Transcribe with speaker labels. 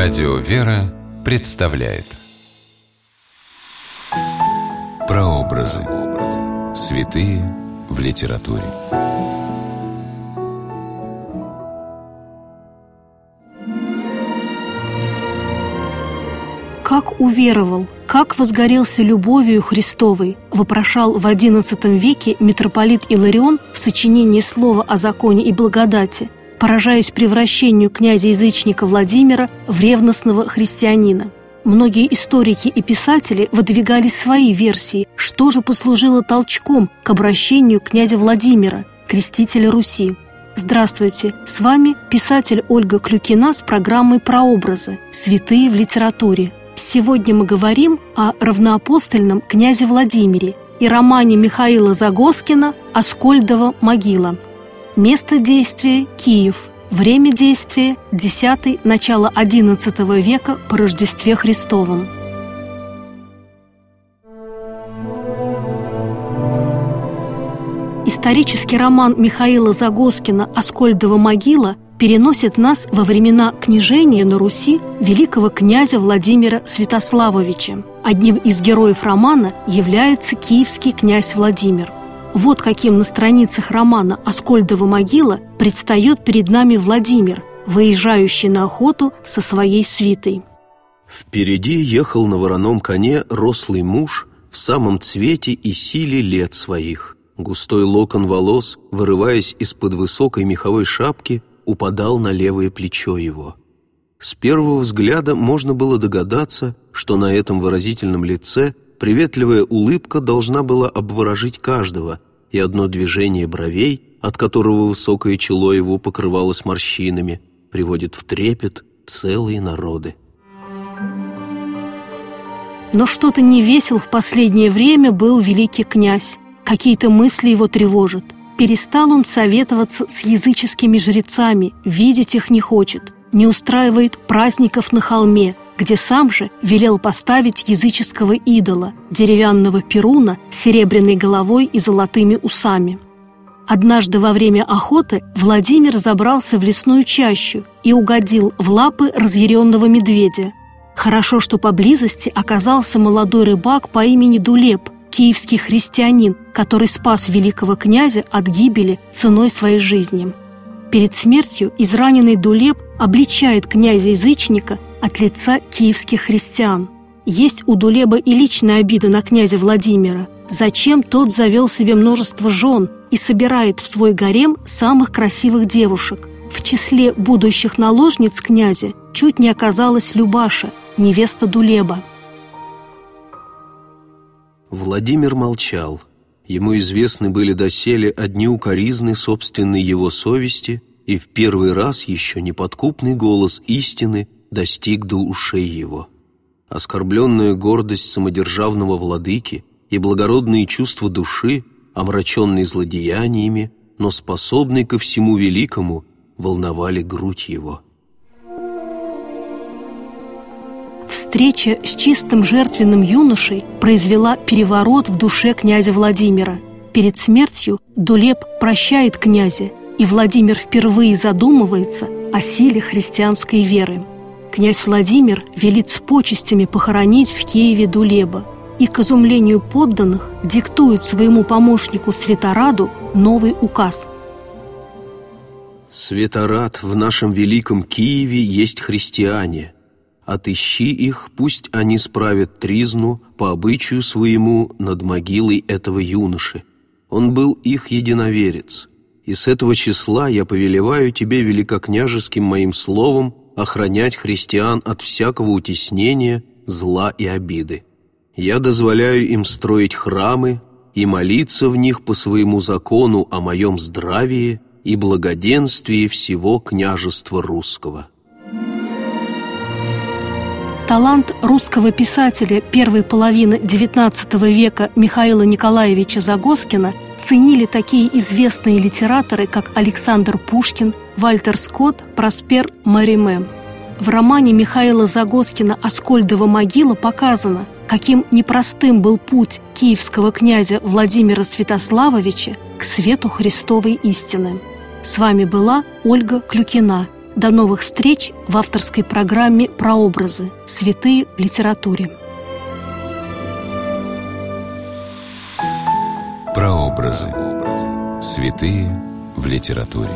Speaker 1: Радио «Вера» представляет Прообразы. Святые в литературе.
Speaker 2: Как уверовал, как возгорелся любовью Христовой, вопрошал в XI веке митрополит Иларион в сочинении слова о законе и благодати – поражаясь превращению князя-язычника Владимира в ревностного христианина. Многие историки и писатели выдвигали свои версии, что же послужило толчком к обращению князя Владимира, крестителя Руси. Здравствуйте! С вами писатель Ольга Клюкина с программой «Прообразы. Святые в литературе». Сегодня мы говорим о равноапостольном князе Владимире и романе Михаила Загоскина «Аскольдова могила». Место действия – Киев. Время действия – 10 начало XI века по Рождестве Христовом. Исторический роман Михаила Загоскина «Аскольдова могила» переносит нас во времена княжения на Руси великого князя Владимира Святославовича. Одним из героев романа является киевский князь Владимир. Вот каким на страницах романа «Аскольдова могила» предстает перед нами Владимир, выезжающий на охоту со своей свитой.
Speaker 3: Впереди ехал на вороном коне рослый муж в самом цвете и силе лет своих. Густой локон волос, вырываясь из-под высокой меховой шапки, упадал на левое плечо его. С первого взгляда можно было догадаться, что на этом выразительном лице приветливая улыбка должна была обворожить каждого, и одно движение бровей, от которого высокое чело его покрывалось морщинами, приводит в трепет целые народы.
Speaker 2: Но что-то не весел в последнее время был великий князь. Какие-то мысли его тревожат. Перестал он советоваться с языческими жрецами, видеть их не хочет, не устраивает праздников на холме, где сам же велел поставить языческого идола, деревянного перуна с серебряной головой и золотыми усами. Однажды во время охоты Владимир забрался в лесную чащу и угодил в лапы разъяренного медведя. Хорошо, что поблизости оказался молодой рыбак по имени Дулеп, киевский христианин, который спас великого князя от гибели ценой своей жизни. Перед смертью израненный Дулеп обличает князя-язычника от лица киевских христиан. Есть у Дулеба и личная обида на князя Владимира. Зачем тот завел себе множество жен и собирает в свой гарем самых красивых девушек? В числе будущих наложниц князя чуть не оказалась Любаша, невеста Дулеба.
Speaker 3: Владимир молчал. Ему известны были доселе одни укоризны собственной его совести, и в первый раз еще неподкупный голос истины достиг до ушей его. Оскорбленная гордость самодержавного владыки и благородные чувства души, омраченные злодеяниями, но способные ко всему великому, волновали грудь его.
Speaker 2: Встреча с чистым жертвенным юношей произвела переворот в душе князя Владимира. Перед смертью Дулеп прощает князя, и Владимир впервые задумывается о силе христианской веры – князь Владимир велит с почестями похоронить в Киеве Дулеба и, к изумлению подданных, диктует своему помощнику Светораду новый указ.
Speaker 3: «Светорад в нашем великом Киеве есть христиане. Отыщи их, пусть они справят тризну по обычаю своему над могилой этого юноши. Он был их единоверец. И с этого числа я повелеваю тебе великокняжеским моим словом охранять христиан от всякого утеснения, зла и обиды. Я дозволяю им строить храмы и молиться в них по своему закону о моем здравии и благоденствии всего княжества русского».
Speaker 2: Талант русского писателя первой половины XIX века Михаила Николаевича Загоскина ценили такие известные литераторы, как Александр Пушкин, Вальтер Скотт, Проспер Мариме. В романе Михаила Загоскина «Аскольдова могила» показано, каким непростым был путь киевского князя Владимира Святославовича к свету Христовой истины. С вами была Ольга Клюкина. До новых встреч в авторской программе «Прообразы. Святые в литературе».
Speaker 1: Прообразы. Святые в литературе.